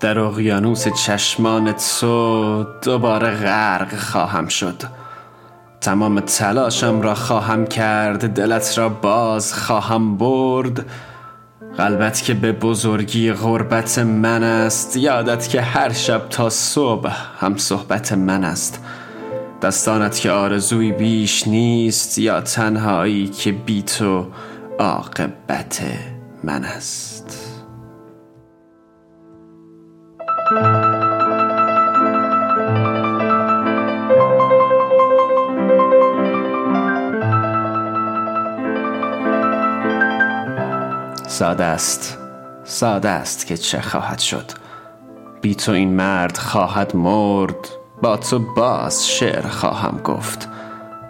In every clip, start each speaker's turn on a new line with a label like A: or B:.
A: در اقیانوس چشمان تو دوباره غرق خواهم شد. تمام تلاشم را خواهم کرد دلت را باز خواهم برد. قلبت که به بزرگی غربت من است یادت که هر شب تا صبح هم صحبت من است. دستانت که آرزوی بیش نیست یا تنهایی که بی تو عاقبت من است. ساده است. ساده است که چه خواهد شد. بی تو این مرد خواهد مرد. با تو باز شعر خواهم گفت.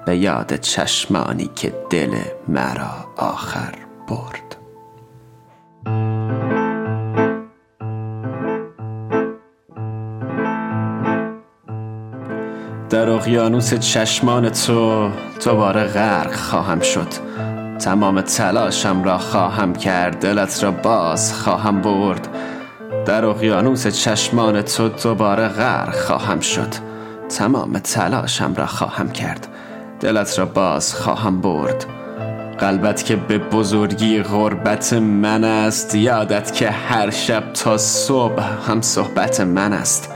A: به یاد چشمانی که دل مرا آخر برد. در اقیانوس چشمان تو دوباره غرق خواهم شد. تمام تلاشم را خواهم کرد دلت را باز خواهم برد. در اقیانوس چشمان تو دوباره غرق خواهم شد. تمام تلاشم را خواهم کرد دلت را باز خواهم برد. قلبت که به بزرگی غربت من است یادت که هر شب تا صبح هم صحبت من است.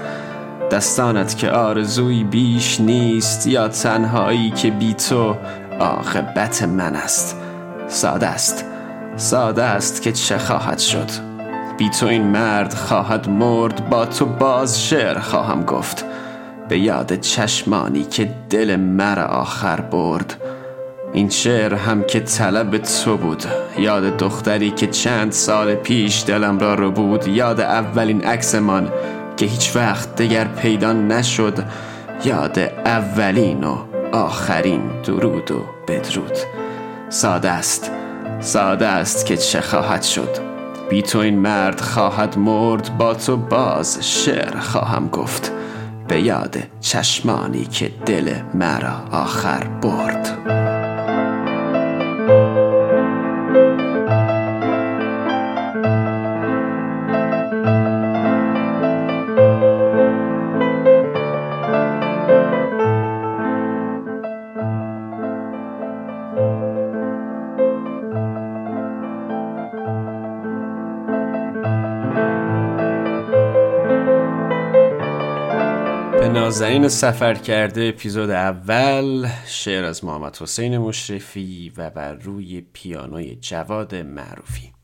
A: دستانت که آرزوی بیش نیست یا تنهایی که بی تو عاقبت من است. ساده است. ساده است که چه خواهد شد. بی تو این مرد خواهد مرد با تو باز شعر خواهم گفت. به یاد چشمانی که دل مرا آخر برد. این شعر هم که طلب تو بود. یاد دختری که چند سال پیش دلم را رو بود. یاد اولین عکسمان که هیچ وقت دگر پیدا نشد. یاد اولین و آخرین درود و بدرود. ساده است. ساده است که چه خواهد شد. بی تو این مرد خواهد مرد با تو باز شعر خواهم گفت. به یاد چشمانی که دل مرا آخر برد. به نازنین سفر کرده اپیزود اول شعر از محمد حسین مشرفی و بر روی پیانوی جواد معروفی.